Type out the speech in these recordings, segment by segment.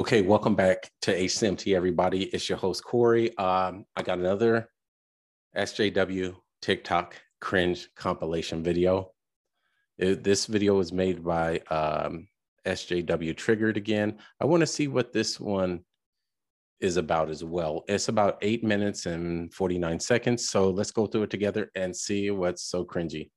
Okay, welcome back to HCMT, everybody. It's your host, Corey. Um, I got another SJW TikTok cringe compilation video. It, this video was made by um, SJW Triggered again. I want to see what this one is about as well. It's about eight minutes and 49 seconds. So let's go through it together and see what's so cringy.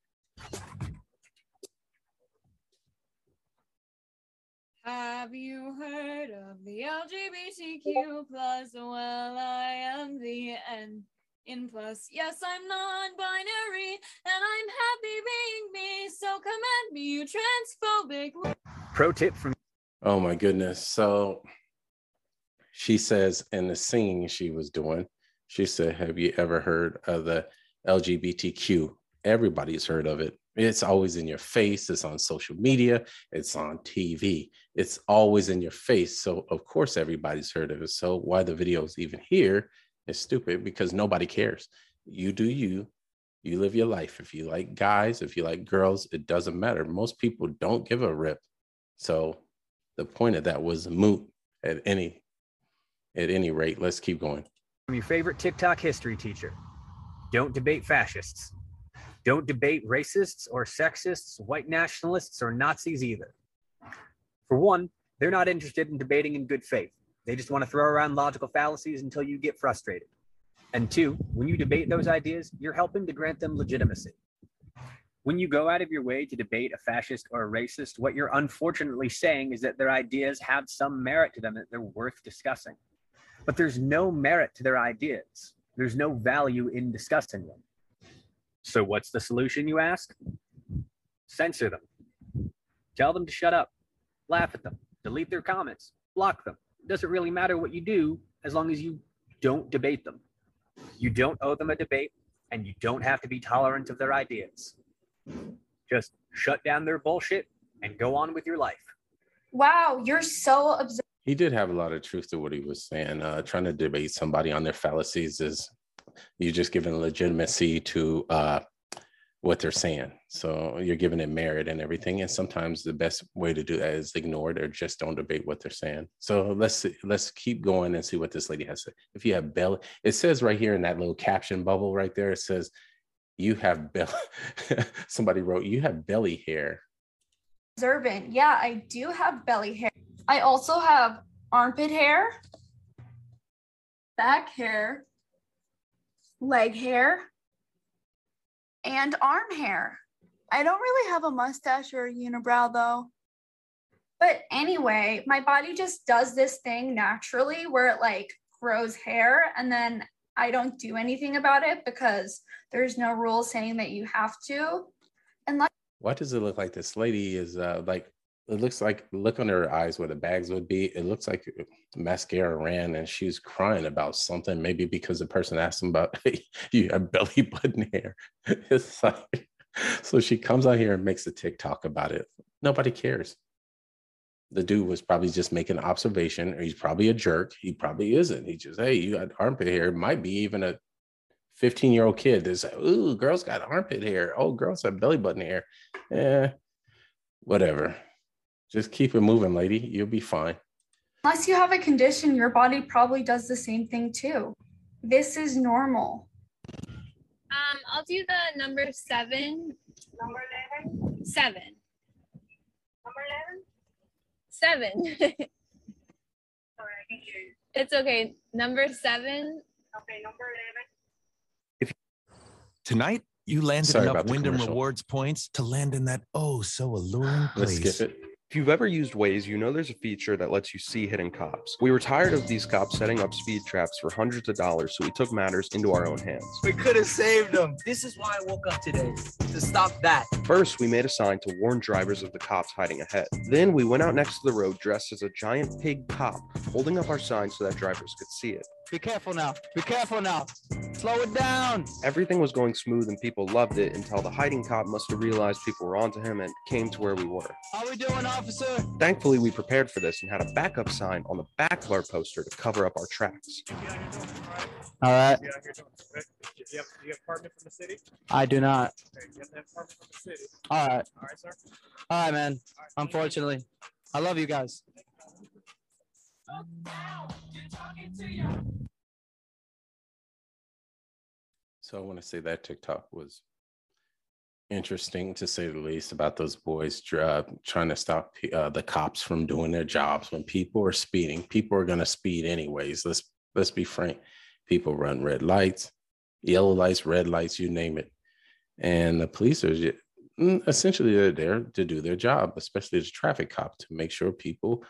Have you heard of the LGBTQ plus? Well, I am the N in plus. Yes, I'm non-binary and I'm happy being me. So come at me, you transphobic. Pro tip from Oh my goodness. So she says in the singing she was doing, she said, Have you ever heard of the LGBTQ? Everybody's heard of it. It's always in your face. It's on social media. It's on TV. It's always in your face. So of course everybody's heard of it. So why the video's even here is stupid because nobody cares. You do you. You live your life. If you like guys, if you like girls, it doesn't matter. Most people don't give a rip. So the point of that was moot at any at any rate. Let's keep going. From your favorite TikTok history teacher. Don't debate fascists. Don't debate racists or sexists, white nationalists, or Nazis either. For one, they're not interested in debating in good faith. They just want to throw around logical fallacies until you get frustrated. And two, when you debate those ideas, you're helping to grant them legitimacy. When you go out of your way to debate a fascist or a racist, what you're unfortunately saying is that their ideas have some merit to them that they're worth discussing. But there's no merit to their ideas. There's no value in discussing them. So what's the solution, you ask? Censor them. Tell them to shut up. Laugh at them. Delete their comments. Block them. It doesn't really matter what you do as long as you don't debate them. You don't owe them a debate and you don't have to be tolerant of their ideas. Just shut down their bullshit and go on with your life. Wow, you're so observant. He did have a lot of truth to what he was saying. Uh, trying to debate somebody on their fallacies is you're just giving legitimacy to uh, what they're saying. So you're giving it merit and everything. And sometimes the best way to do that is ignore it or just don't debate what they're saying. So let's let's keep going and see what this lady has to say. If you have belly, it says right here in that little caption bubble right there, it says you have belly. Somebody wrote you have belly hair. Observant. Yeah, I do have belly hair. I also have armpit hair, back hair, leg hair, and arm hair. I don't really have a mustache or a unibrow though. But anyway, my body just does this thing naturally where it like grows hair and then I don't do anything about it because there's no rule saying that you have to. And like Why does it look like this lady is uh, like it looks like look under her eyes where the bags would be. It looks like mascara ran and she's crying about something. Maybe because the person asked him about hey, you have belly button hair. It's like so she comes out here and makes a TikTok about it. Nobody cares. The dude was probably just making an observation, or he's probably a jerk. He probably isn't. He just, hey, you got armpit hair. Might be even a 15 year old kid that's like, ooh, girls got armpit hair. Oh, girls have belly button hair. Eh, whatever. Just keep it moving, lady. You'll be fine. Unless you have a condition, your body probably does the same thing too. This is normal. Um, I'll do the number seven. Number 11? Seven. Number 11? Seven. Sorry, I can hear you. it's okay. Number seven. Okay, number 11. Tonight, you landed Sorry enough about the Wyndham. Rewards points to land in that oh so alluring place. Let's skip it. If you've ever used Waze, you know there's a feature that lets you see hidden cops. We were tired of these cops setting up speed traps for hundreds of dollars, so we took matters into our own hands. We could have saved them. This is why I woke up today to stop that. First, we made a sign to warn drivers of the cops hiding ahead. Then we went out next to the road dressed as a giant pig cop, holding up our sign so that drivers could see it. Be careful now. Be careful now. Slow it down. Everything was going smooth and people loved it until the hiding cop must have realized people were onto him and came to where we were. How are we doing, officer? Thankfully, we prepared for this and had a backup sign on the back of our poster to cover up our tracks. All right. Yeah, here doing. Do you have, do you have a from the city? I do not. Okay, you have to have a from the city. All right. All right, sir? All right, man. All right. Unfortunately, I love you guys. So I want to say that TikTok was interesting to say the least about those boys uh, trying to stop uh, the cops from doing their jobs when people are speeding. People are going to speed anyways. Let's let's be frank. People run red lights yellow lights red lights you name it. And the police are mm, essentially they're there to do their job especially the traffic cop to make sure people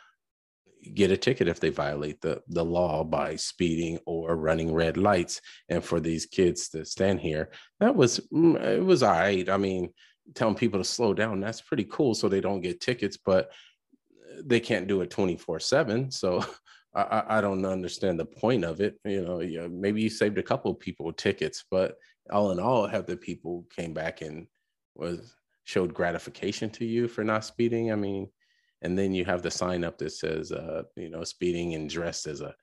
get a ticket if they violate the, the law by speeding or running red lights. And for these kids to stand here, that was mm, it was all right. I mean, telling people to slow down, that's pretty cool so they don't get tickets, but they can't do it 24-7. So I, I don't understand the point of it. You know, yeah, maybe you saved a couple of people tickets, but all in all, have the people came back and was showed gratification to you for not speeding? I mean, and then you have the sign up that says uh, you know speeding and dressed as a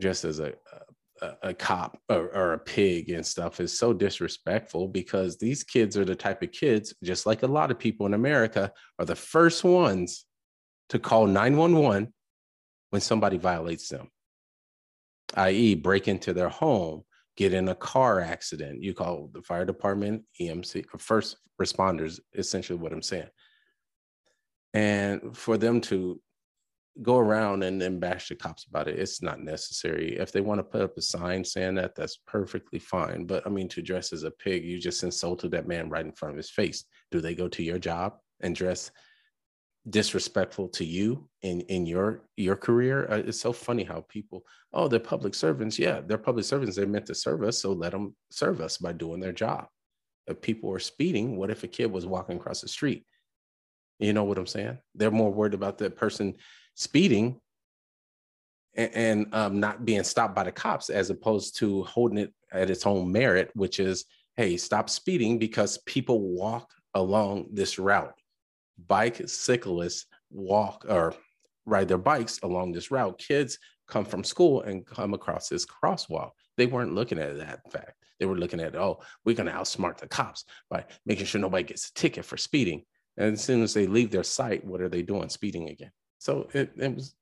dressed as a a, a cop or, or, a pig and stuff is so disrespectful because these kids are the type of kids just like a lot of people in america are the first ones to call 911 when somebody violates them i.e break into their home get in a car accident. You call the fire department emc first responders essentially what i'm saying and for them to go around and then bash the cops about it it's not necessary. If they want to put up a sign saying that that's perfectly fine. But i mean to dress as a pig you just insulted that man right in front of his face. Do they go to your job and dress disrespectful to you in in your your career? Uh, it's so funny how people oh they're public servants. Yeah they're public servants. They're meant to serve us so let them serve us by doing their job. If people are speeding what if a kid was walking across the street you know what I'm saying? They're more worried about the person speeding and, and um, not being stopped by the cops as opposed to holding it at its own merit, which is, hey, stop speeding because people walk along this route. Bicyclists walk or ride their bikes along this route. Kids come from school and come across this crosswalk. They weren't looking at that fact. They were looking at, oh, we're going to outsmart the cops by making sure nobody gets a ticket for speeding. And as soon as they leave their site, what are they doing? Speeding again. So it, it was,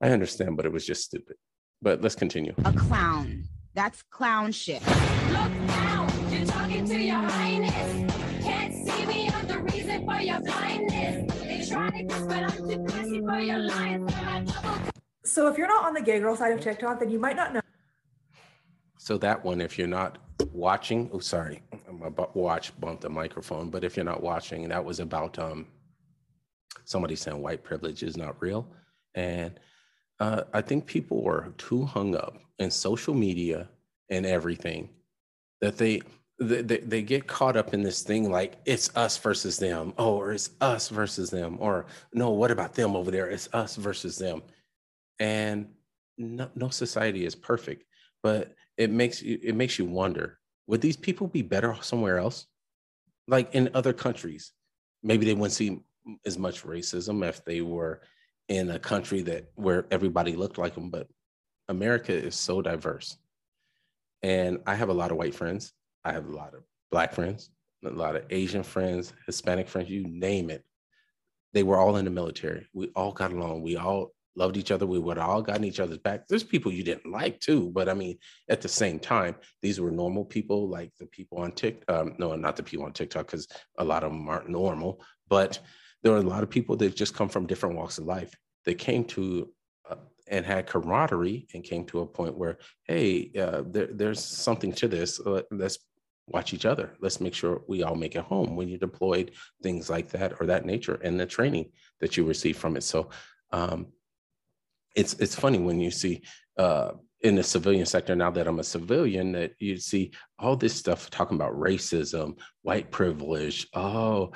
I understand, but it was just stupid. But let's continue. A clown. That's clown shit. Look now, you're talking to your highness. Can't see me, I'm the reason for your blindness. They try to guess, but I'm too classy for your lines. So if you're not on the gay girl side of TikTok, then you might not know. So that one, if you're not watching, oh sorry, my watch bumped the microphone. But if you're not watching, that was about um, somebody saying white privilege is not real, and uh, I think people are too hung up in social media and everything that they, they they get caught up in this thing like it's us versus them, oh, or it's us versus them, or no, what about them over there? It's us versus them, and no, no society is perfect, but it makes you it makes you wonder would these people be better somewhere else? Like in other countries maybe they wouldn't see as much racism if they were in a country that where everybody looked like them but america is so diverse. And i have a lot of white friends. I have a lot of black friends a lot of asian friends hispanic friends you name it. They were all in the military. We all got along. We all loved each other. We would all gotten each other's back. There's people you didn't like too, but I mean, at the same time, these were normal people, like the people on TikTok. Um, no, not the people on TikTok, because a lot of them aren't normal. But there are a lot of people that just come from different walks of life. They came to uh, and had camaraderie and came to a point where, hey, uh, there, there's something to this. Uh, let's watch each other. Let's make sure we all make it home when you deployed things like that or that nature and the training that you receive from it. So um, it's it's funny when you see uh, in the civilian sector now that I'm a civilian that you see all this stuff talking about racism, white privilege. Oh,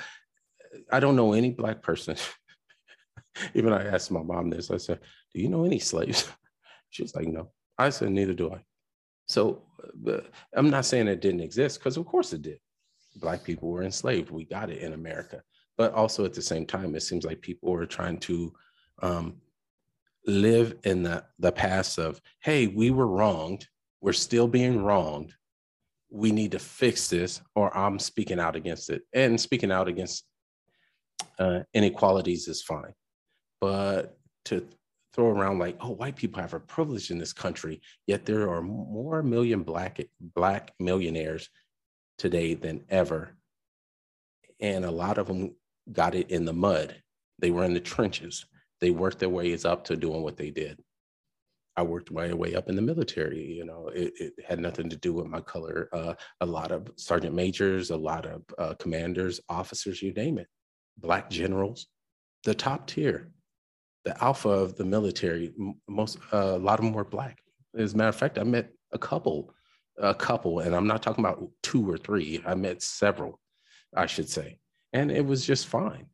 I don't know any black person. Even I asked my mom this. I said, "Do you know any slaves?" She was like, "No." I said, "Neither do I." So uh, I'm not saying it didn't exist because of course it did. Black people were enslaved. We got it in America, but also at the same time, it seems like people were trying to um, live in the, the past of, hey, we were wronged. We're still being wronged. We need to fix this, or I'm speaking out against it. And speaking out against uh, inequalities is fine. But to throw around like, oh, white people have a privilege in this country, yet there are more million black black millionaires today than ever. And a lot of them got it in the mud. They were in the trenches. They worked their ways up to doing what they did. I worked my way up in the military. You know, it, it had nothing to do with my color. Uh, a lot of sergeant majors, a lot of uh, commanders, officers, you name it, black generals, the top tier, the alpha of the military. Most, uh, a lot of them were black. As a matter of fact, I met a couple, a couple, and I'm not talking about two or three. I met several, I should say, and it was just fine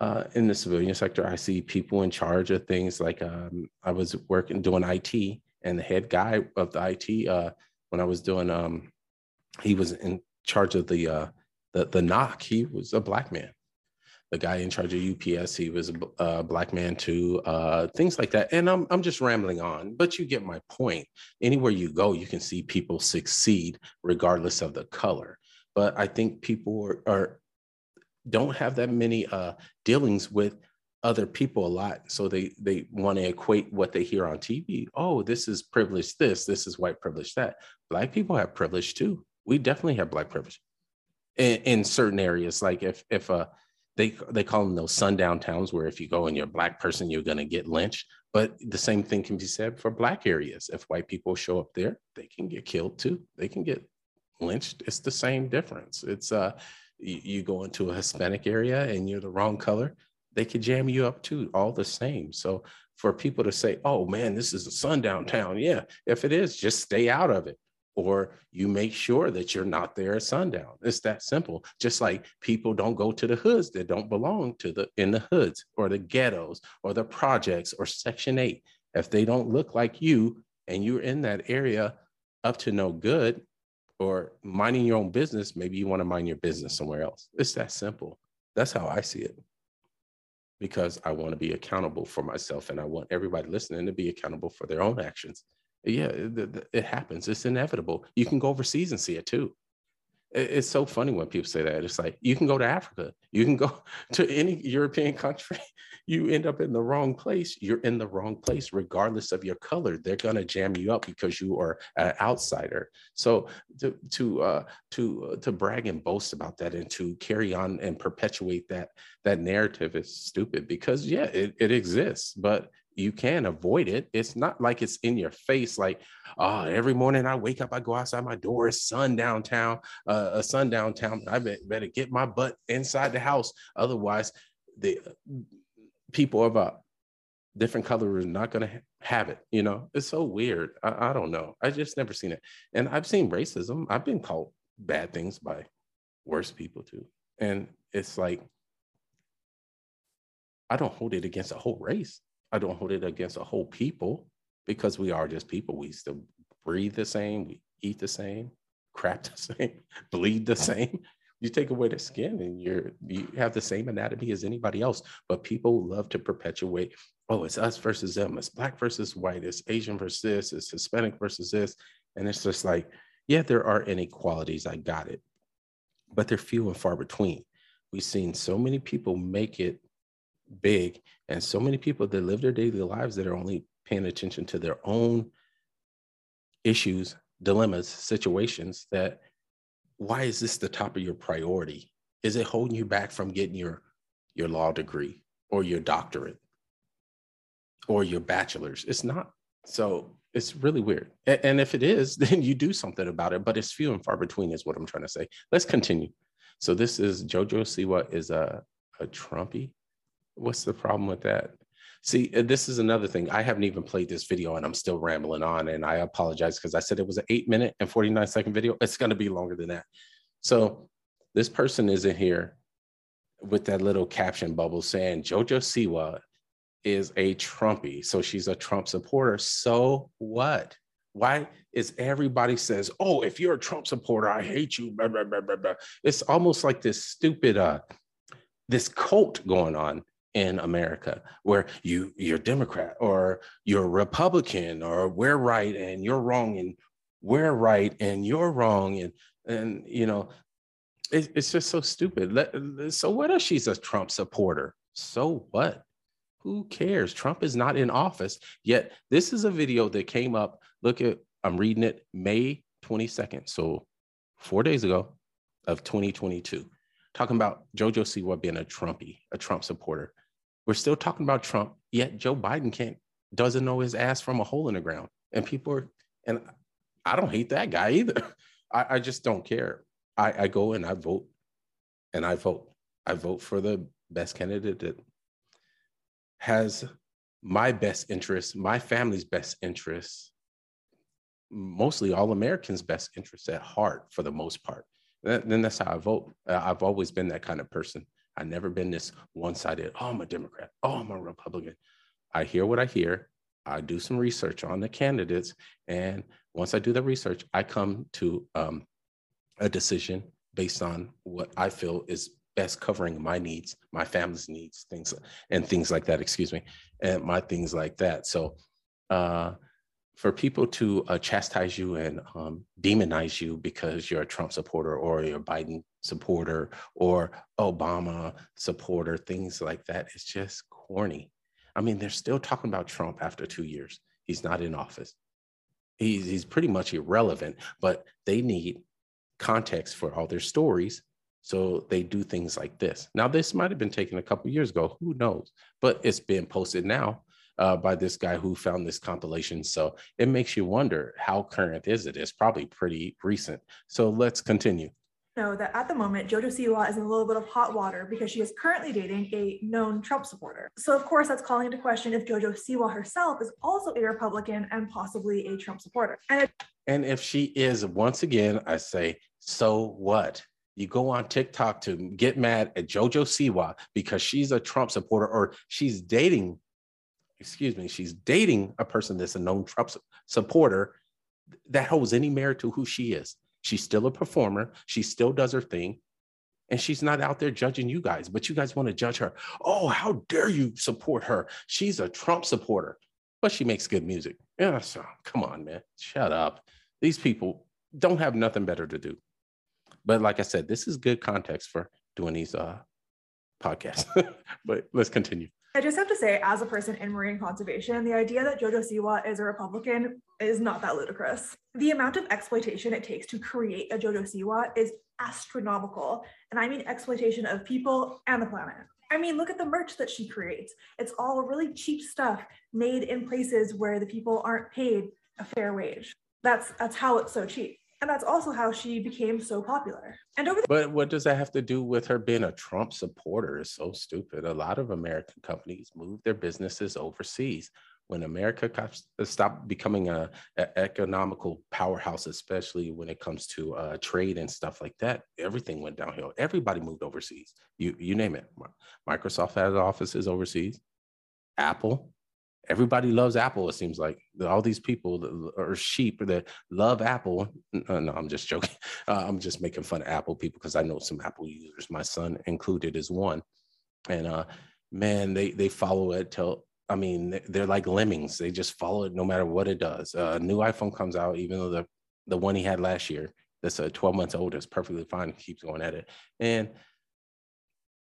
uh, in the civilian sector, I see people in charge of things like um, I was working doing IT, and the head guy of the IT uh, when I was doing, um, he was in charge of the uh, the the NOC. He was a black man. The guy in charge of UPS, he was a, a black man too. Uh, things like that. And I'm I'm just rambling on, but you get my point. Anywhere you go, you can see people succeed regardless of the color. But I think people are, are don't have that many uh, dealings with other people a lot. So they they want to equate what they hear on tv oh this is privilege this this is white privilege that. Black people have privilege too. We definitely have black privilege in, in certain areas. Like if if uh they they call them those sundown towns where if you go and you're a black person you're going to get lynched. But the same thing can be said for black areas. If white people show up there they can get killed too. They can get lynched. It's the same difference. It's uh you, go into a Hispanic area and you're the wrong color, they could jam you up too, all the same. So for people to say, oh man, this is a sundown town. Yeah, if it is, just stay out of it. Or you make sure that you're not there at sundown. It's that simple. Just like people don't go to the hoods that don't belong to the in the hoods or the ghettos or the projects or Section 8. If they don't look like you and you're in that area up to no good, or minding your own business, maybe you want to mind your business somewhere else. It's that simple. That's how I see it. Because I want to be accountable for myself and I want everybody listening to be accountable for their own actions. Yeah, it, it happens. It's inevitable. You can go overseas and see it too it's so funny when people say that. It's like you can go to Africa, you can go to any European country, you end up in the wrong place. You're in the wrong place, regardless of your color. They're gonna jam you up because you are an outsider. So to to uh, to uh, to brag and boast about that and to carry on and perpetuate that that narrative is stupid because yeah, it, it exists, but you can avoid it. It's not like it's in your face. Like, oh, every morning I wake up, I go outside my door, it's sundown town, uh, a sundown town. I better get my butt inside the house. Otherwise, the people of a different color are not going to have it. You know, it's so weird. I, I don't know. I just never seen it. And I've seen racism. I've been called bad things by worse people too. And it's like, I don't hold it against a whole race. I don't hold it against a whole people because we are just people. We still breathe the same, we eat the same, crap the same, bleed the same. You take away the skin and you're you have the same anatomy as anybody else. But people love to perpetuate, oh, it's us versus them, it's black versus white, it's Asian versus this, it's Hispanic versus this. And it's just like, yeah, there are inequalities. I got it. But they're few and far between. We've seen so many people make it big. And so many people that live their daily lives that are only paying attention to their own issues dilemmas situations that why is this the top of your priority? Is it holding you back from getting your your law degree or your doctorate or your bachelor's? It's not. So it's really weird. And if it is then you do something about it but it's few and far between is what i'm trying to say. Let's continue. So this is jojo siwa is a a trumpy What's the problem with that? See, this is another thing. I haven't even played this video and I'm still rambling on. And I apologize because I said it was an eight minute and 49 second video. It's going to be longer than that. So this person is in here with that little caption bubble saying Jojo Siwa is a Trumpy. So she's a Trump supporter. So what? Why is everybody says, oh, if you're a Trump supporter, I hate you. Blah, blah, blah, it's almost like this stupid, uh, this cult going on in America where you you're Democrat or you're Republican or we're right and you're wrong and we're right and you're wrong and and you know it, it's just so stupid. So what if she's a Trump supporter? So what? Who cares? Trump is not in office yet. This is a video that came up. Look at, I'm reading it May 22nd. So four days ago of 2022, talking about JoJo Siwa being a Trumpy, a Trump supporter. We're still talking about Trump, yet Joe Biden can't, doesn't know his ass from a hole in the ground. And people are, and I don't hate that guy either. I, I just don't care. I, I go and I vote and I vote. I vote for the best candidate that has my best interests, my family's best interests, mostly all Americans' best interests at heart for the most part. Then that's how I vote. I've always been that kind of person. I've never been this one sided, oh, I'm a Democrat, oh, I'm a Republican. I hear what I hear. I do some research on the candidates. And once I do the research, I come to um, a decision based on what I feel is best covering my needs, my family's needs, things and things like that. Excuse me, and my things like that. So, uh, for people to uh, chastise you and um, demonize you because you're a Trump supporter or you're a Biden supporter or Obama supporter, things like that, it's just corny. I mean, they're still talking about Trump after two years. He's not in office. He's, he's pretty much irrelevant, but they need context for all their stories so they do things like this. Now, this might have been taken a couple years ago, who knows? But it's been posted now uh, by this guy who found this compilation. So it makes you wonder how current is it? It's probably pretty recent. So let's continue. Know that at the moment, JoJo Siwa is in a little bit of hot water because she is currently dating a known Trump supporter. So, of course, that's calling into question if JoJo Siwa herself is also a Republican and possibly a Trump supporter. And, it- and if she is, once again, I say, so what? you go on TikTok to get mad at JoJo Siwa because she's a Trump supporter or she's dating, excuse me, she's dating a person that's a known Trump supporter, that holds any merit to who she is. She's still a performer. She still does her thing. And she's not out there judging you guys, but you guys want to judge her. Oh, how dare you support her? She's a Trump supporter, but she makes good music. Yeah, so come on, man. Shut up. These people don't have nothing better to do. But like I said, this is good context for doing these uh, podcasts. but let's continue. I just have to say, as a person in marine conservation, the idea that Jojo Siwa is a Republican is not that ludicrous. The amount of exploitation it takes to create a Jojo Siwa is astronomical. And I mean exploitation of people and the planet. I mean, look at the merch that she creates. It's all really cheap stuff made in places where the people aren't paid a fair wage. That's that's how it's so cheap. And that's also how she became so popular. And over the- But what does that have to do with her being a Trump supporter? It's so stupid. A lot of American companies move their businesses overseas. When America stopped becoming a, a economical powerhouse, especially when it comes to uh, trade and stuff like that, everything went downhill. Everybody moved overseas. You you name it. Microsoft has offices overseas. Apple, everybody loves Apple. It seems like all these people are sheep that love Apple. Uh, no, I'm just joking. Uh, I'm just making fun of Apple people because I know some Apple users. My son included is one, and uh, man, they they follow it till. I mean, they're like lemmings. They just follow it no matter what it does. Uh, a new iPhone comes out, even though the the one he had last year, that's a 12 months old, is perfectly fine. Keeps going at it, and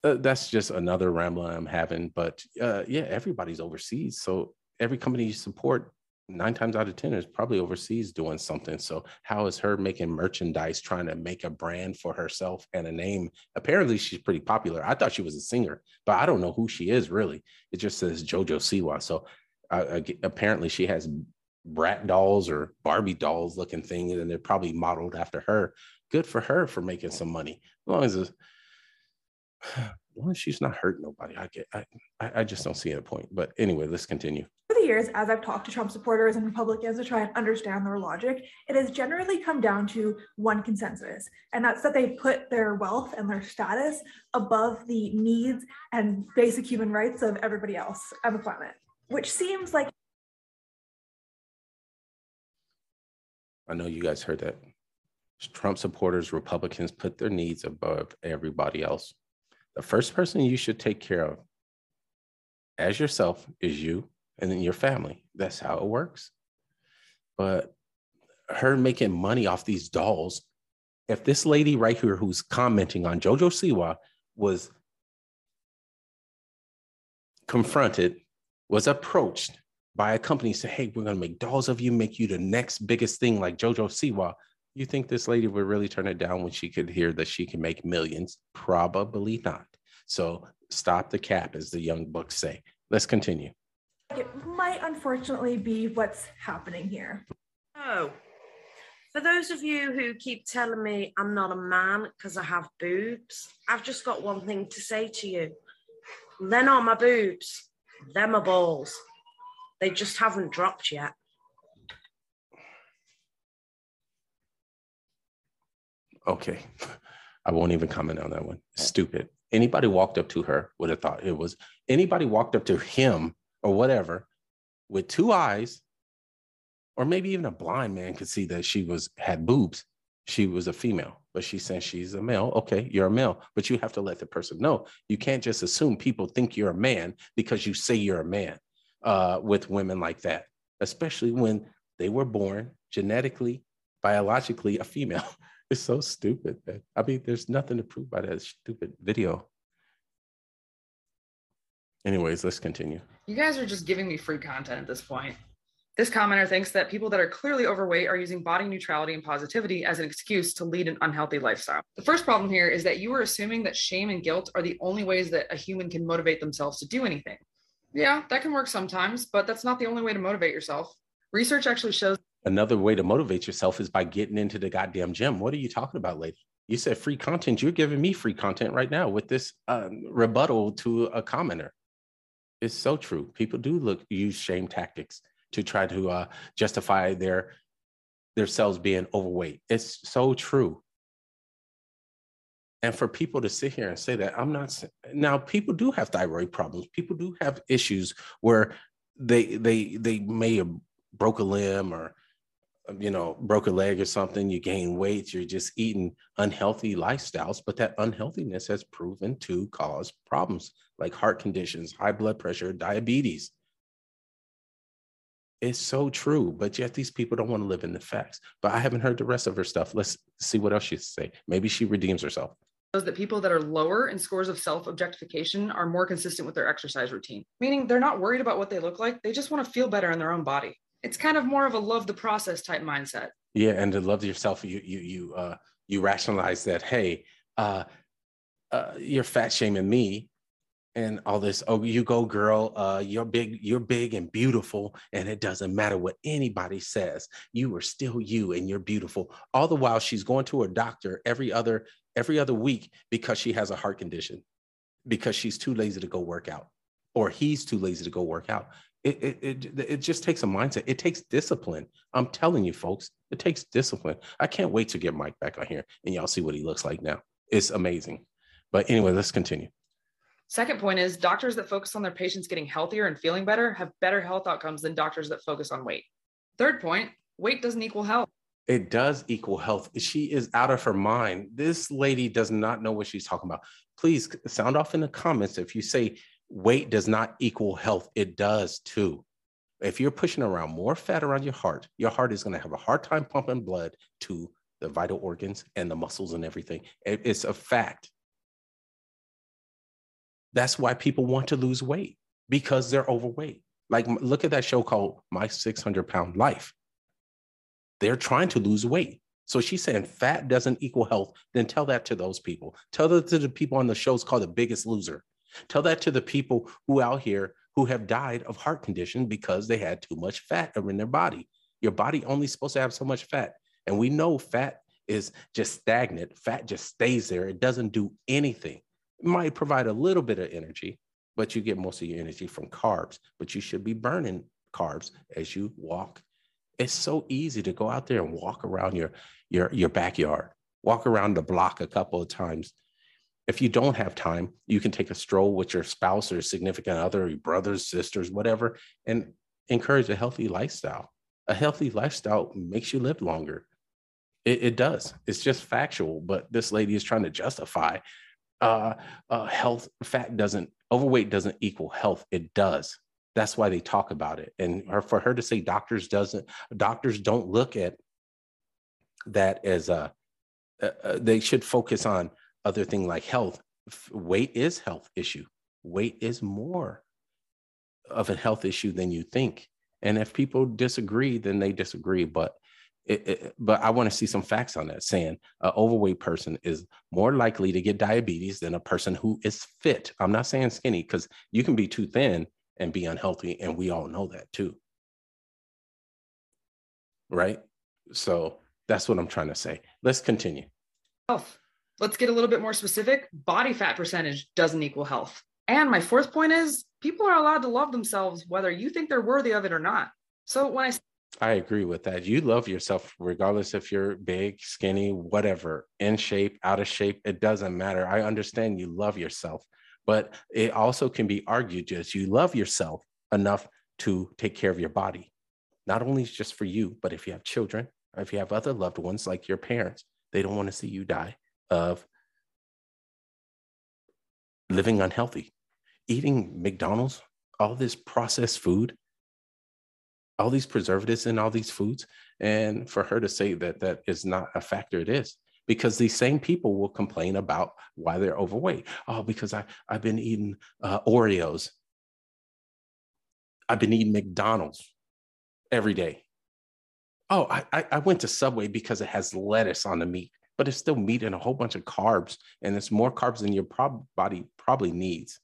uh, that's just another ramble I'm having. But uh, yeah, everybody's overseas. So every company you support, nine times out of 10 is probably overseas doing something. So how is her making merchandise, trying to make a brand for herself and a name? Apparently she's pretty popular. I thought she was a singer, but I don't know who she is really. It just says Jojo Siwa. So uh, apparently she has brat dolls or Barbie dolls looking things, and they're probably modeled after her. Good for her for making some money. As long as long she's not hurting nobody, I get I, I just don't see a point. But anyway, let's continue. Over the years, as I've talked to Trump supporters and Republicans to try and understand their logic, it has generally come down to one consensus, and that's that they put their wealth and their status above the needs and basic human rights of everybody else on the planet, which seems like I know you guys heard that. Trump supporters, Republicans put their needs above everybody else the first person you should take care of as yourself is you and then your family. That's how it works. But her making money off these dolls, if this lady right here who's commenting on JoJo Siwa was confronted was approached by a company say, hey, we're going to make dolls of you, make you the next biggest thing like Jojo Siwa, you think this lady would really turn it down when she could hear that she can make millions? Probably not. So stop the cap, as the young books say. Let's continue. It might unfortunately be what's happening here. Oh, for those of you who keep telling me I'm not a man because I have boobs, I've just got one thing to say to you. They're not my boobs, they're my balls. They just haven't dropped yet. Okay. I won't even comment on that one. Stupid. Anybody walked up to her would have thought it was anybody walked up to him or whatever with two eyes, or maybe even a blind man could see that she was had boobs. She was a female, but she said she's a male. Okay, you're a male, but you have to let the person know. You can't just assume people think you're a man because you say you're a man uh, with women like that, especially when they were born genetically, biologically a female. It's so stupid. Man. I mean, there's nothing to prove by that stupid video. Anyways, let's continue. You guys are just giving me free content at this point. This commenter thinks that people that are clearly overweight are using body neutrality and positivity as an excuse to lead an unhealthy lifestyle. The first problem here is that you are assuming that shame and guilt are the only ways that a human can motivate themselves to do anything. Yeah, that can work sometimes, but that's not the only way to motivate yourself. Research actually shows Another way to motivate yourself is by getting into the goddamn gym. What are you talking about, lady? You said free content. You're giving me free content right now with this um, rebuttal to a commenter. It's so true. People do look use shame tactics to try to uh, justify their themselves being overweight. It's so true. And for people to sit here and say that, I'm not now. People do have thyroid problems. People do have issues where they they they may have broke a limb or you know, broke a leg or something, you gain weight, you're just eating unhealthy lifestyles, but that unhealthiness has proven to cause problems like heart conditions, high blood pressure, diabetes. It's so true, but yet these people don't want to live in the facts. But I haven't heard the rest of her stuff. Let's see what else she say. Maybe she redeems herself. That people that are lower in scores of self objectification are more consistent with their exercise routine, meaning they're not worried about what they look like. They just want to feel better in their own body it's kind of more of a love the process type mindset. Yeah, and to love yourself, you you you uh you rationalize that, hey, uh, uh you're fat shaming me and all this. Oh you go girl uh you're big you're big and beautiful and it doesn't matter what anybody says. You are still you and you're beautiful. All the while she's going to her doctor every other every other week because she has a heart condition because she's too lazy to go work out or he's too lazy to go work out it, it, it, it just takes a mindset. It takes discipline. I'm telling you, folks, it takes discipline. I can't wait to get Mike back on here and y'all see what he looks like now. It's amazing. But anyway, let's continue. Second point is doctors that focus on their patients getting healthier and feeling better have better health outcomes than doctors that focus on weight. Third point weight doesn't equal health. It does equal health. She is out of her mind. This lady does not know what she's talking about. Please sound off in the comments if you say weight does not equal health. It does too. If you're pushing around more fat around your heart, your heart is going to have a hard time pumping blood to the vital organs and the muscles and everything. It's a fact. That's why people want to lose weight because they're overweight. Like, look at that show called My 600 Pound Life. They're trying to lose weight. So she's saying fat doesn't equal health. Then tell that to those people. Tell that to the people on the shows called The Biggest Loser. Tell that to the people who out here who have died of heart condition because they had too much fat in their body. Your body only supposed to have so much fat. And we know fat is just stagnant. Fat just stays there. It doesn't do anything. It might provide a little bit of energy, but you get most of your energy from carbs. But you should be burning carbs as you walk. It's so easy to go out there and walk around your your your backyard, walk around the block a couple of times if you don't have time, you can take a stroll with your spouse or significant other, your brothers, sisters, whatever, and encourage a healthy lifestyle. A healthy lifestyle makes you live longer. It, it does. It's just factual. But this lady is trying to justify uh, uh, health. Fat doesn't, overweight doesn't equal health. It does. That's why they talk about it. And her, for her to say doctors doesn't, doctors don't look at that as a, uh, uh, they should focus on other thing like health weight is health issue weight is more of a health issue than you think. And if people disagree, then they disagree. But it, it, but I want to see some facts on that saying an overweight person is more likely to get diabetes than a person who is fit. I'm not saying skinny because you can be too thin and be unhealthy, and we all know that too. Right? So that's what I'm trying to say. Let's continue. Health. Let's get a little bit more specific. Body fat percentage doesn't equal health. And my fourth point is people are allowed to love themselves whether you think they're worthy of it or not. So when I I agree with that. You love yourself regardless if you're big, skinny, whatever, in shape, out of shape, it doesn't matter. I understand you love yourself, but it also can be argued just you love yourself enough to take care of your body. Not only just for you, but if you have children, if you have other loved ones like your parents, they don't want to see you die of living unhealthy, eating McDonald's, all this processed food, all these preservatives in all these foods. And for her to say that that is not a factor, it is because these same people will complain about why they're overweight. Oh, because I, I've been eating uh, Oreos. I've been eating McDonald's every day. Oh, I, I went to Subway because it has lettuce on the meat, but it's still meat and a whole bunch of carbs, and it's more carbs than your prob- body probably needs.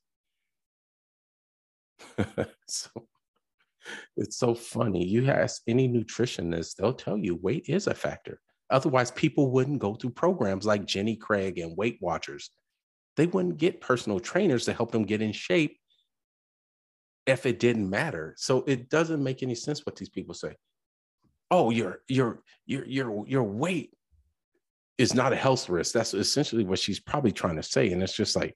so it's so funny. You ask any nutritionist, they'll tell you weight is a factor. Otherwise, people wouldn't go through programs like Jenny Craig and Weight Watchers. They wouldn't get personal trainers to help them get in shape if it didn't matter. So it doesn't make any sense what these people say. Oh, your your your your your weight is not a health risk. That's essentially what she's probably trying to say. And it's just like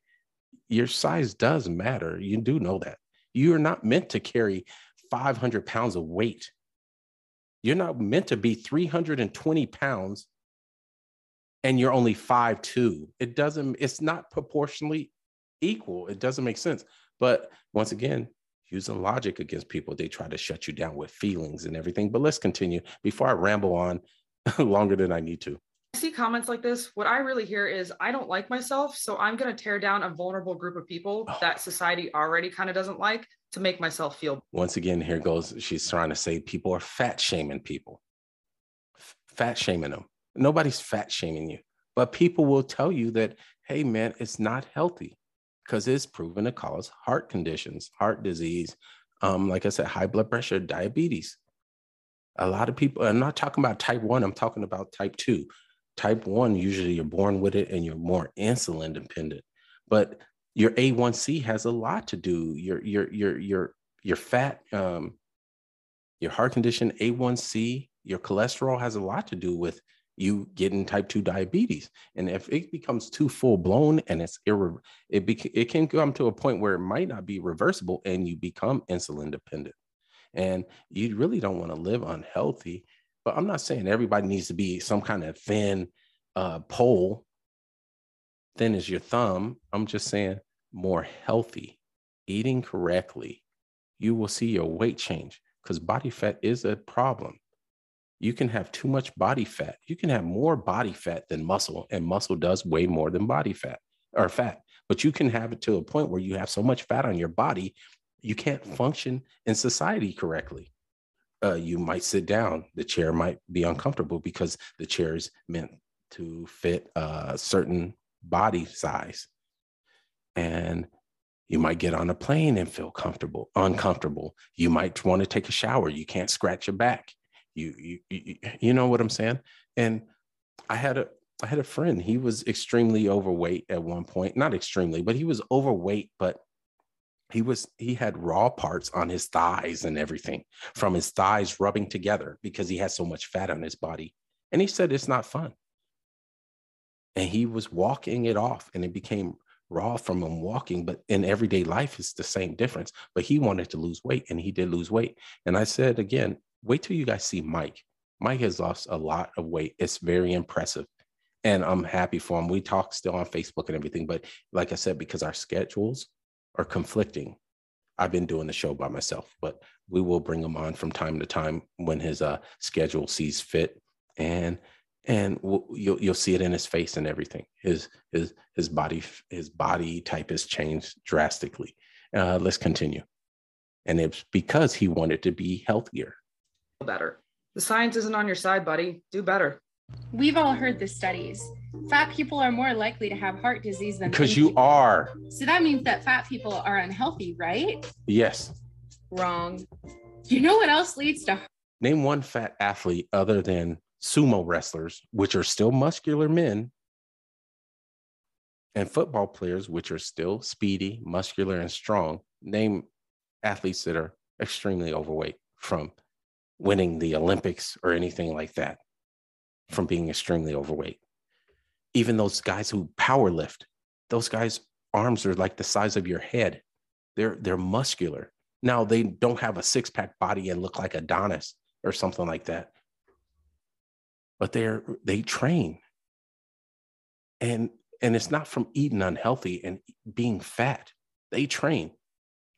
your size does matter. You do know that. You're not meant to carry 500 pounds of weight. You're not meant to be 320 pounds and you're only five two. It doesn't, it's not proportionally equal. It doesn't make sense. But once again, using logic against people, they try to shut you down with feelings and everything. But let's continue before I ramble on longer than I need to. I see comments like this. What I really hear is I don't like myself. So I'm going to tear down a vulnerable group of people oh. that society already kind of doesn't like to make myself feel. Once again, here goes. She's trying to say people are fat shaming people, fat shaming them. Nobody's fat shaming you, but people will tell you that, hey, man, it's not healthy because it's proven to cause heart conditions, heart disease, um, like I said, high blood pressure, diabetes. A lot of people, I'm not talking about type one, I'm talking about type two. Type one, usually you're born with it and you're more insulin dependent. But your A1C has a lot to do. Your your your your your fat, um, your heart condition, A1C, your cholesterol has a lot to do with you getting type 2 diabetes. And if it becomes too full blown and it's irre- it, bec- it can come to a point where it might not be reversible and you become insulin dependent. And you really don't want to live unhealthy. But I'm not saying everybody needs to be some kind of thin uh, pole thin as your thumb. I'm just saying more healthy, eating correctly, you will see your weight change because body fat is a problem. You can have too much body fat. You can have more body fat than muscle, and muscle does way more than body fat or fat. But you can have it to a point where you have so much fat on your body, you can't function in society correctly. Uh, you might sit down, the chair might be uncomfortable because the chair is meant to fit a certain body size. And you might get on a plane and feel comfortable, uncomfortable. You might want to take a shower. You can't scratch your back. You, you, you, you know what I'm saying? And I had a, I had a friend. He was extremely overweight at one point. Not extremely, but he was overweight. But he was he had raw parts on his thighs and everything from his thighs rubbing together because he had so much fat on his body. And he said it's not fun. And he was walking it off and it became raw from him walking but in everyday life it's the same difference. But he wanted to lose weight and he did lose weight. And i said again wait till you guys see mike. Mike has lost a lot of weight. It's very impressive. And i'm happy for him. We talk still on facebook and everything but like i said because our schedules are conflicting i've been doing the show by myself but we will bring him on from time to time when his uh, schedule sees fit and and we'll, you'll you'll see it in his face and everything. His his his body his body type has changed drastically. Uh, let's continue. And it's because he wanted to be healthier. better. The science isn't on your side, buddy. Do better. We've all heard the studies. Fat people are more likely to have heart disease than Because you people. are. So that means that fat people are unhealthy, right? Yes. Wrong. You know what else leads to Name one fat athlete other than sumo wrestlers, which are still muscular men, and football players, which are still speedy, muscular, and strong. Name athletes that are extremely overweight from winning the Olympics or anything like that, from being extremely overweight. Even those guys who power lift, those guys' arms are like the size of your head. They're they're muscular. Now they don't have a six-pack body and look like Adonis or something like that. But they're they train. And and it's not from eating unhealthy and being fat. They train.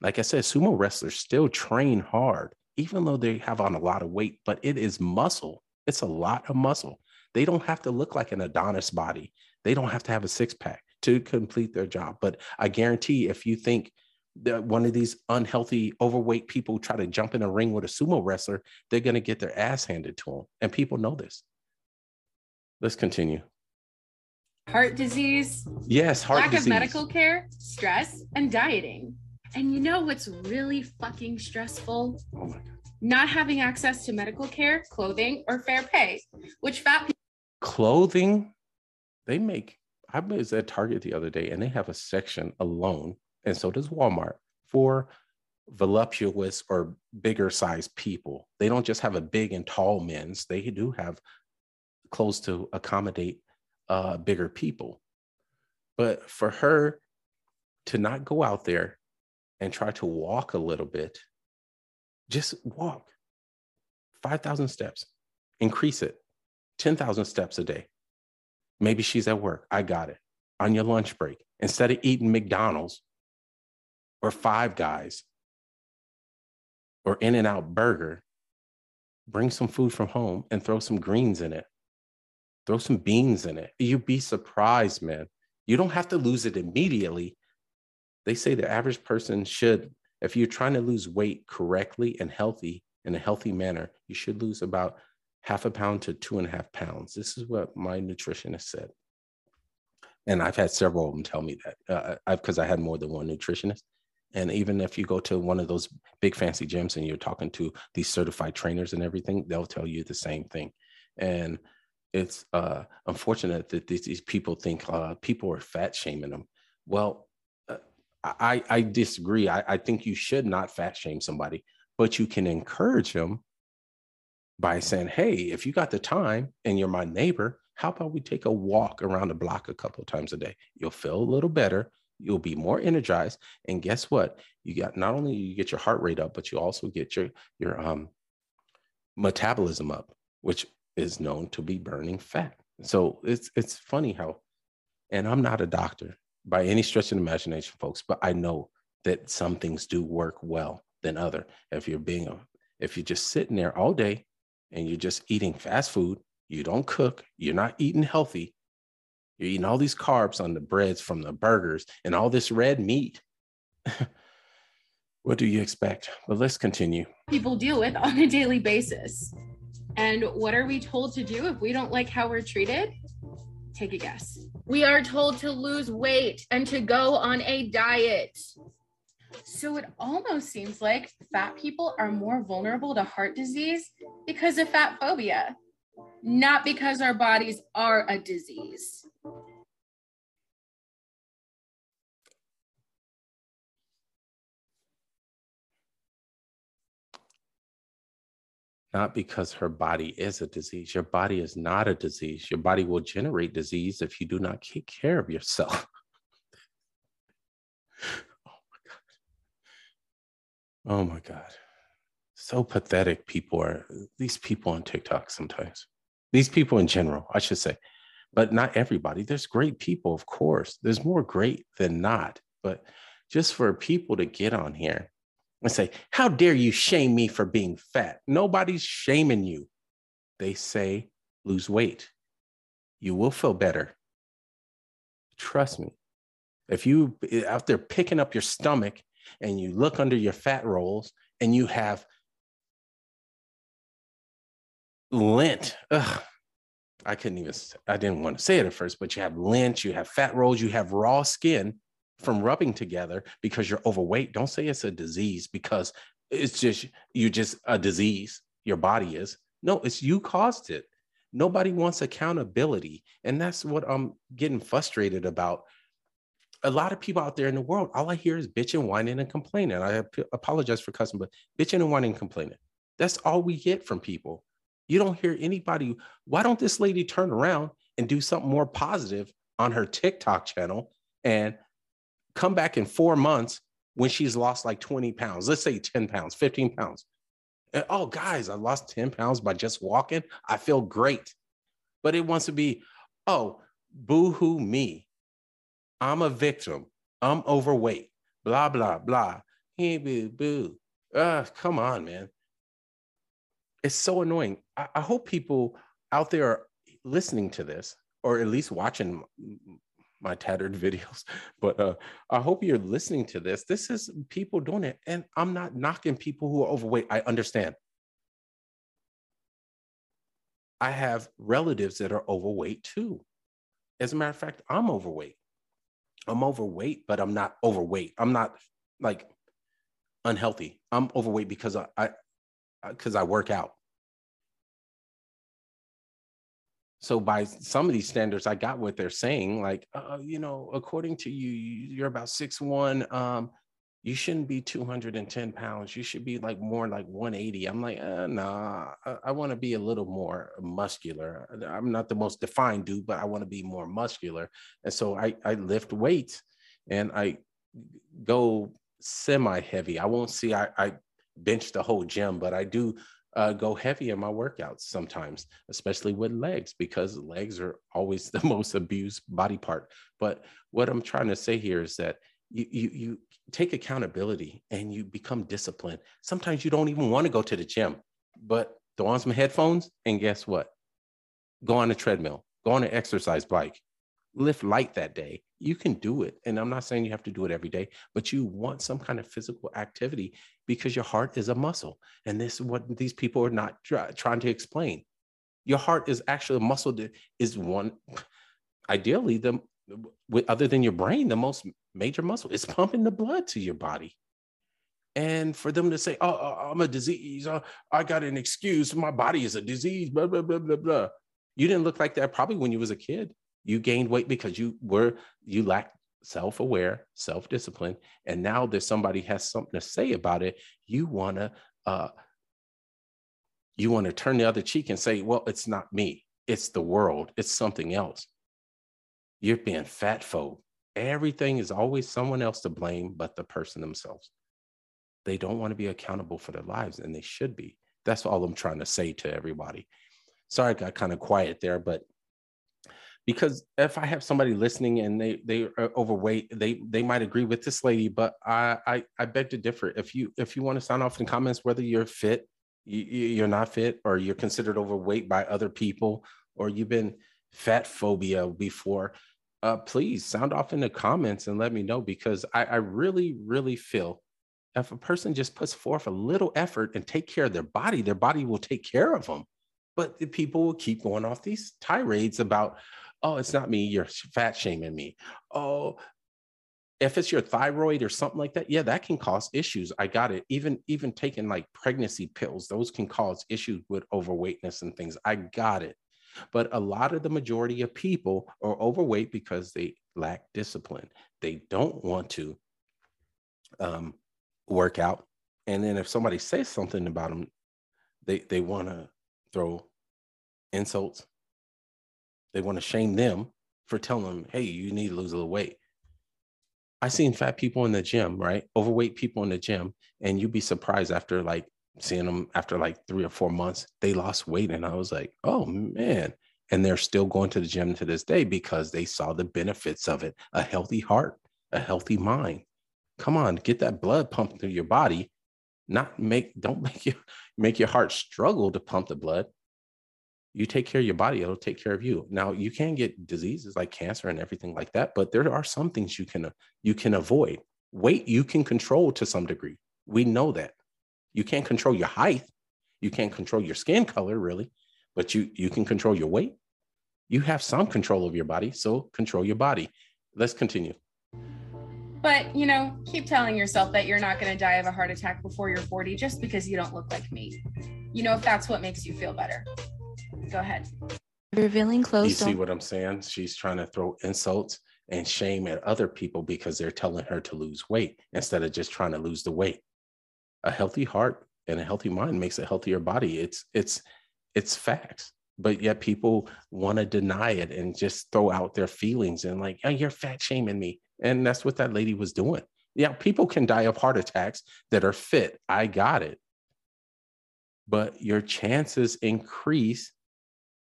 Like I said, sumo wrestlers still train hard, even though they have on a lot of weight, but it is muscle. It's a lot of muscle. They don't have to look like an Adonis body. They don't have to have a six pack to complete their job. But I guarantee if you think that one of these unhealthy, overweight people try to jump in a ring with a sumo wrestler, they're going to get their ass handed to them. And people know this. Let's continue. heart disease, Yes, heart lack disease. of medical care, stress, and dieting. And you know what's really fucking stressful? Oh my Not having access to medical care, clothing, or fair pay, which fat people clothing? They make i was at target the other day and they have a section alone and so does walmart for voluptuous or bigger size people. They don't just have a big and tall men's they do have clothes to accommodate uh, bigger people. But for her to not go out there and try to walk a little bit just walk 5000 steps increase it 10,000 steps a day. Maybe she's at work. I got it. On your lunch break, instead of eating McDonald's or Five Guys or In N Out Burger, bring some food from home and throw some greens in it. Throw some beans in it. You'd be surprised, man. You don't have to lose it immediately. They say the average person should, if you're trying to lose weight correctly and healthy in a healthy manner, you should lose about half a pound to two and a half pounds. This is what my nutritionist said. And I've had several of them tell me that uh, I've because I had more than one nutritionist. And even if you go to one of those big fancy gyms and you're talking to these certified trainers and everything, they'll tell you the same thing. And it's uh, unfortunate that these, these people think uh, people are fat shaming them. Well, uh, I, I disagree. I, I think you should not fat shame somebody, but you can encourage them by saying, Hey, if you got the time and you're my neighbor, how about we take a walk around the block a couple of times a day? You'll feel a little better. You'll be more energized. And guess what? You got not only you get your heart rate up, but you also get your your um metabolism up, which is known to be burning fat. So it's it's funny how, and I'm not a doctor by any stretch of imagination, folks, but I know that some things do work well than other. If you're being a, if you're just sitting there all day and you're just eating fast food, you don't cook, you're not eating healthy, you're eating all these carbs on the breads from the burgers and all this red meat. what do you expect? But let's continue. people deal with on a daily basis. And what are we told to do if we don't like how we're treated? Take a guess. We are told to lose weight and to go on a diet. So it almost seems like fat people are more vulnerable to heart disease because of fat phobia, not because our bodies are a disease. Not because her body is a disease. Your body is not a disease. Your body will generate disease if you do not take care of yourself. Oh my God. Oh my God. So pathetic people are these people on TikTok sometimes. These people in general, I should say, but not everybody. There's great people, of course. There's more great than not. But just for people to get on here and say, How dare you shame me for being fat? Nobody's shaming you. They say, Lose weight. You will feel better. Trust me. If you eh, out there picking up your stomach and you look under your fat rolls and you have lint. Ugh, I couldn't even, I didn't want to say it at first, but you have lint, you have fat rolls, you have raw skin from rubbing together because you're overweight. Don't say it's a disease because it's just, you're just a disease. Your body is. No, it's you caused it. Nobody wants accountability. And that's what I'm getting frustrated about. A lot of people out there in the world, all I hear is bitching, whining, and complaining. I apologize for cussing, but bitching and whining and complaining. That's all we get from people. You don't hear anybody. Why don't this lady turn around and do something more positive on her TikTok channel and come back in four months when she's lost like 20 pounds? Let's say 10 pounds, 15 pounds. And, oh, guys, I lost 10 pounds by just walking. I feel great. But it wants to be, oh, boo hoo me. I'm a victim. I'm overweight. Blah, blah, blah. Hey, boo, boo. Uh, come on, man. It's so annoying. I, I hope people out there are listening to this, or at least watching my tattered videos. But uh, I hope you're listening to this. This is people doing it. And I'm not knocking people who are overweight. I understand. I have relatives that are overweight too. As a matter of fact, I'm overweight. I'm overweight, but I'm not overweight. I'm not like unhealthy. I'm overweight because I, I because I work out. So by some of these standards, I got what they're saying. Like, uh, you know, according to you, you- you're about six one. Um, you shouldn't be 210 pounds. You should be like more like 180. I'm like, uh, nah, I, I want to be a little more muscular. I'm not the most defined dude, but I want to be more muscular. And so I, I lift weights and I go semi heavy. I won't see I, I bench the whole gym, but I do uh, go heavy in my workouts sometimes, especially with legs, because legs are always the most abused body part. But what I'm trying to say here is that you, you, you take accountability and you become disciplined. Sometimes you don't even want to go to the gym, but throw on some headphones and guess what? Go on a treadmill, go on an exercise bike, lift light that day. You can do it. And I'm not saying you have to do it every day, but you want some kind of physical activity because your heart is a muscle. And this is what these people are not try- trying to explain. Your heart is actually a muscle that is one, ideally, the with, other than your brain, the most major muscle is pumping the blood to your body. And for them to say, oh, oh, oh, I'm a disease, oh, I got an excuse, my body is a disease, blah, blah, blah, blah, blah. You didn't look like that probably when you was a kid. You gained weight because you were, you lacked self-aware, self-discipline. And now that somebody has something to say about it, you wanna, uh, you wanna turn the other cheek and say, well, it's not me, it's the world, it's something else. You're being fat phobe. Everything is always someone else to blame but the person themselves. They don't want to be accountable for their lives, and they should be. That's all I'm trying to say to everybody. Sorry, I got kind of quiet there, but because if I have somebody listening and they they are overweight, they they might agree with this lady, but I I, I beg to differ. If you if you want to sound off in comments whether you're fit, you, you're not fit, or you're considered overweight by other people, or you've been fat phobia before, uh, please sound off in the comments and let me know because I, I really, really feel if a person just puts forth a little effort and take care of their body, their body will take care of them. But the people will keep going off these tirades about, oh, it's not me, you're fat shaming me. Oh, if it's your thyroid or something like that, yeah, that can cause issues. I got it. Even even taking like pregnancy pills, those can cause issues with overweightness and things. I got it. But a lot of the majority of people are overweight because they lack discipline. They don't want to um, work out. And then if somebody says something about them, they, they want to throw insults. They want to shame them for telling them, hey, you need to lose a little weight. I seen fat people in the gym, right? Overweight people in the gym, and you'd be surprised after like seeing them after like three or four months, they lost weight. And I was like, oh man. And they're still going to the gym to this day because they saw the benefits of it a healthy heart, a healthy mind. Come on, get that blood pumping through your body. Not make, don't make you make your heart struggle to pump the blood. You take care of your body, it'll take care of you. Now you can get diseases like cancer and everything like that, but there are some things you can uh, you can avoid. Weight you can control to some degree. We know that You can't control your height. You can't control your skin color, really, but you you can control your weight. You have some control of your body, so control your body. Let's continue. But, you know, keep telling yourself that you're not going to die of a heart attack before you're 40 just because you don't look like me. You know, if that's what makes you feel better. Go ahead. Revealing You see what I'm saying? She's trying to throw insults and shame at other people because they're telling her to lose weight instead of just trying to lose the weight. A healthy heart and a healthy mind makes a healthier body. It's it's it's facts. But yet people want to deny it and just throw out their feelings and like, oh, you're fat shaming me. And that's what that lady was doing. Yeah, people can die of heart attacks that are fit. I got it. But your chances increase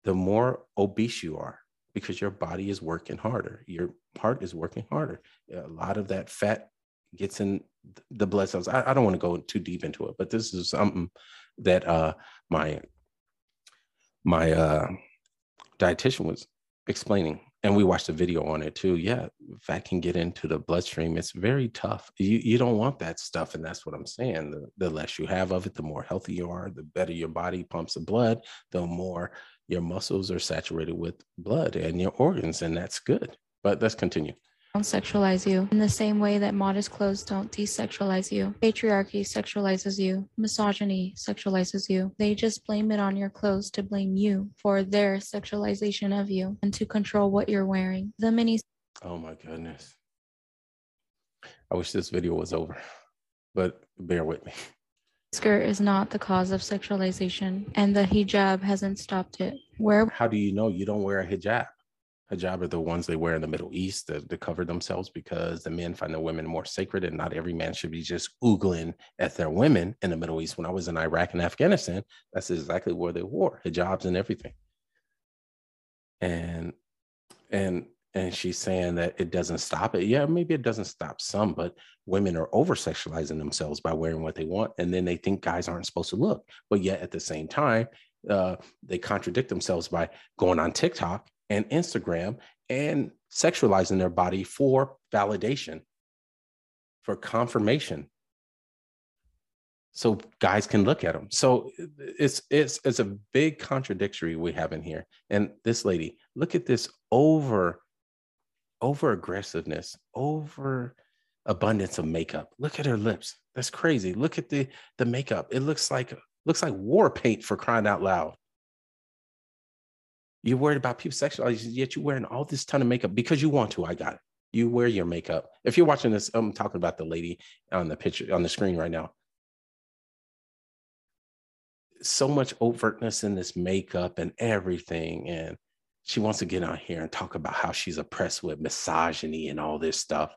the more obese you are because your body is working harder. Your heart is working harder. A lot of that fat gets in the blood cells. I, I don't want to go too deep into it, but this is something that uh, my my uh, dietitian was explaining, and we watched a video on it too. Yeah, fat can get into the bloodstream. It's very tough. You you don't want that stuff, and that's what I'm saying. The, the less you have of it, the more healthy you are. The better your body pumps the blood, the more your muscles are saturated with blood and your organs, and that's good. But let's continue. Don't sexualize you in the same way that modest clothes don't desexualize you. Patriarchy sexualizes you. Misogyny sexualizes you. They just blame it on your clothes to blame you for their sexualization of you and to control what you're wearing. The mini Oh my goodness. I wish this video was over, but bear with me. skirt is not the cause of sexualization, and the hijab hasn't stopped it. Where How do you know you don't wear a hijab? Hijab are the ones they wear in the Middle East to, to cover themselves because the men find the women more sacred, and not every man should be just oogling at their women in the Middle East. When I was in Iraq and Afghanistan, that's exactly where they wore hijabs and everything. And and and she's saying that it doesn't stop it. Yeah, maybe it doesn't stop some, but women are over sexualizing themselves by wearing what they want, and then they think guys aren't supposed to look. But yet at the same time, uh, they contradict themselves by going on TikTok and Instagram and sexualizing their body for validation, for confirmation. So guys can look at them. So it's it's it's a big contradictory we have in here. And this lady, look at this over over aggressiveness, over abundance of makeup. Look at her lips. That's crazy. Look at the the makeup. It looks like looks like war paint for crying out loud. You're worried about people sexualizing, yet you're wearing all this ton of makeup because you want to. I got it. You wear your makeup. If you're watching this, I'm talking about the lady on the picture on the screen right now. So much overtness in this makeup and everything. And she wants to get on here and talk about how she's oppressed with misogyny and all this stuff.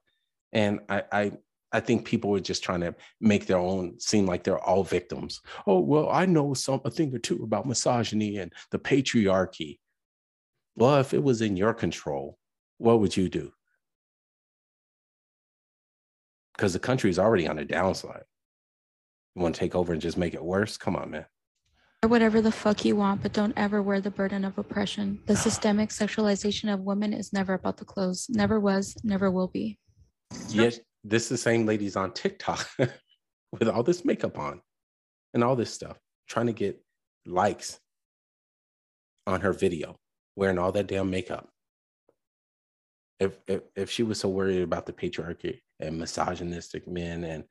And I, I I think people are just trying to make their own seem like they're all victims. Oh, well, I know some a thing or two about misogyny and the patriarchy. Well, if it was in your control, what would you do? Because the country is already on a downslide. You want to take over and just make it worse? Come on, man. Wear whatever the fuck you want, but don't ever wear the burden of oppression. The systemic sexualization of women is never about the clothes. Never was, never will be. Yet this is the same lady's on TikTok with all this makeup on and all this stuff, trying to get likes on her video, wearing all that damn makeup. If, if if she was so worried about the patriarchy and misogynistic men and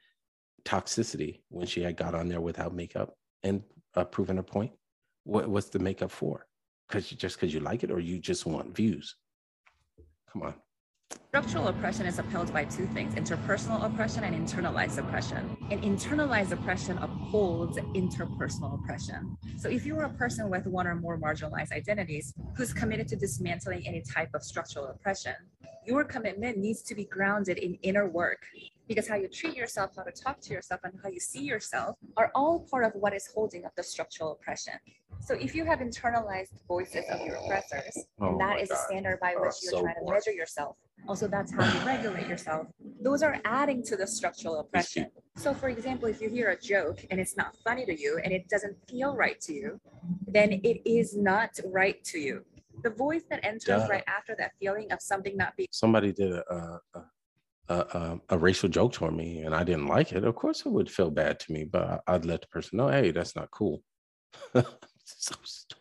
toxicity when she had got on there without makeup and uh, proven her point, what, what's the makeup for? Because just because you like it, or you just want views? Come on. Structural oppression is upheld by two things interpersonal oppression and internalized oppression. And internalized oppression upholds interpersonal oppression. So, if you are a person with one or more marginalized identities who's committed to dismantling any type of structural oppression, your commitment needs to be grounded in inner work because how you treat yourself, how to talk to yourself, and how you see yourself are all part of what is holding up the structural oppression. So if you have internalized voices of your oppressors, Oh and that is standard by Oh, which you're so trying to boring. measure yourself, also that's how you regulate yourself, those are adding to the structural oppression. So for example, if you hear a joke and it's not funny to you and it doesn't feel right to you, then it is not right to you. The voice that enters Duh. right after that feeling of something not being somebody did a, a, a- a, a, a racial joke toward me and I didn't like it, of course it would feel bad to me, but I'd let the person know, hey, that's not cool. so stupid.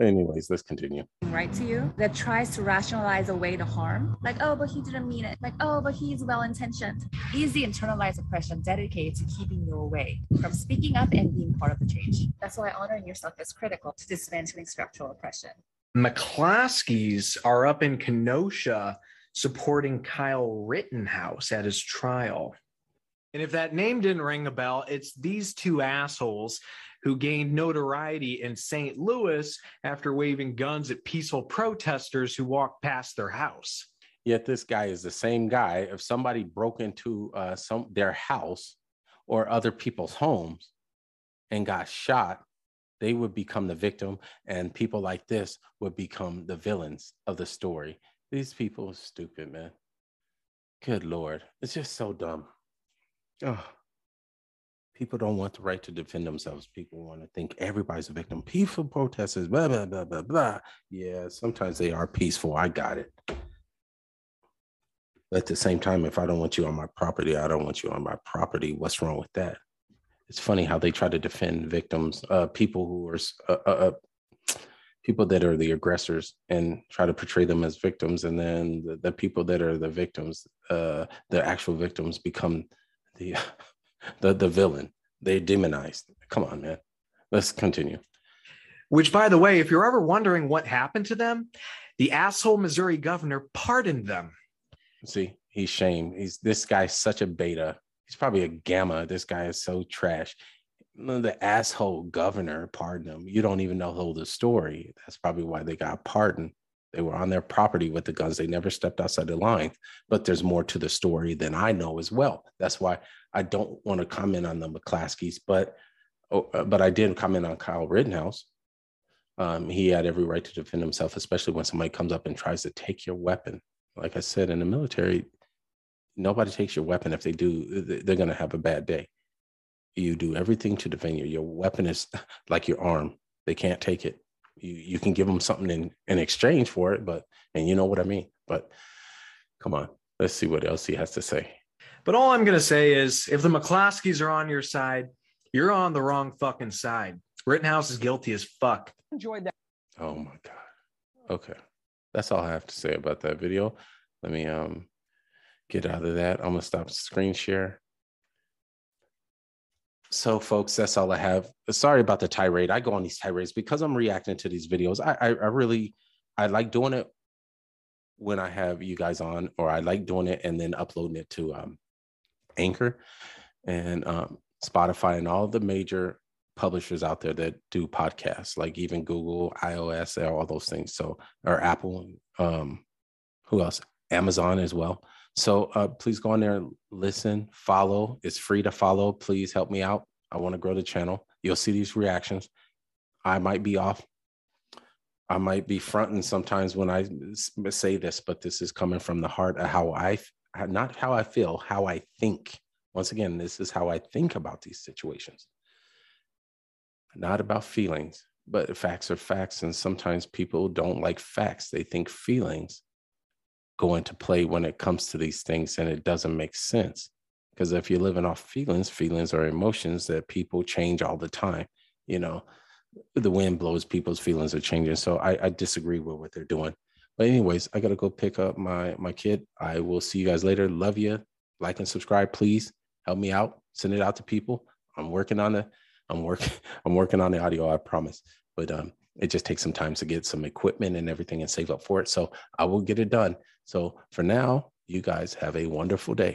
Anyways, let's continue. right to you that tries to rationalize away the harm. Like, oh, but he didn't mean it. Like, oh, but he's well intentioned. Is the internalized oppression dedicated to keeping you away from speaking up and being part of the change? That's why honoring yourself is critical to dismantling structural oppression. McCloskeys are up in Kenosha supporting Kyle Rittenhouse at his trial. And if that name didn't ring a bell, it's these two assholes who gained notoriety in St. Louis after waving guns at peaceful protesters who walked past their house. Yet this guy is the same guy. If somebody broke into uh, some their house or other people's homes and got shot, they would become the victim, and people like this would become the villains of the story. These people are stupid, man. Good lord, it's just so dumb. Oh, people don't want the right to defend themselves. People want to think everybody's a victim. Peaceful protesters, blah blah blah blah blah. Yeah, sometimes they are peaceful. I got it. But at the same time, if I don't want you on my property, I don't want you on my property. What's wrong with that? It's funny how they try to defend victims, uh, people who are uh, uh, uh, people that are the aggressors, and try to portray them as victims, and then the, the people that are the victims, uh, the actual victims, become the the the villain. They're demonized. Come on, man. Let's continue. Which, by the way, if you're ever wondering what happened to them, the asshole Missouri governor pardoned them. See, he's shame. He's this guy's such a beta. He's probably a gamma. This guy is so trash. The asshole governor pardoned him. You don't even know the whole story. That's probably why they got pardoned. They were on their property with the guns. They never stepped outside the line. But there's more to the story than I know as well. That's why I don't want to comment on the McCloskeys, but oh, uh, but I did comment on Kyle Rittenhouse. Um, he had every right to defend himself, especially when somebody comes up and tries to take your weapon. Like I said, in the military, nobody takes your weapon. If they do, they're going to have a bad day. You do everything to defend you. Your weapon is like your arm. They can't take it. You you can give them something in in exchange for it, but and you know what I mean. But come on, let's see what else he has to say. But all I'm going to say is if the McCloskeys are on your side, you're on the wrong fucking side. Rittenhouse is guilty as fuck. Enjoyed that. Oh my God. Okay. That's all I have to say about that video. Let me um get out of that. I'm gonna stop screen share. So, folks, that's all I have. Sorry about the tirade. I go on these tirades because I'm reacting to these videos. I, I, I really, I like doing it when I have you guys on, or I like doing it and then uploading it to um, Anchor and um, Spotify and all the major publishers out there that do podcasts, like even Google, iOS, all those things. So, or Apple, um, who else? Amazon as well. So uh, please go on there, listen, follow. It's free to follow. Please help me out. I want to grow the channel. You'll see these reactions. I might be off. I might be fronting sometimes when I say this, but this is coming from the heart of how I not how I feel, how I think. Once again, this is how I think about these situations. Not about feelings, but facts are facts. And sometimes people don't like facts, they think feelings go into play when it comes to these things, and it doesn't make sense. Because if you're living off feelings, feelings are emotions that people change all the time. You know, the wind blows, people's feelings are changing. So I, I disagree with what they're doing. But anyways, I gotta go pick up my my kid. I will see you guys later. Love you. Like and subscribe, please. Help me out. Send it out to people. I'm working on the I'm working I'm working on the audio, I promise. But um it just takes some time to get some equipment and everything and save up for it. So I will get it done. So for now, you guys have a wonderful day.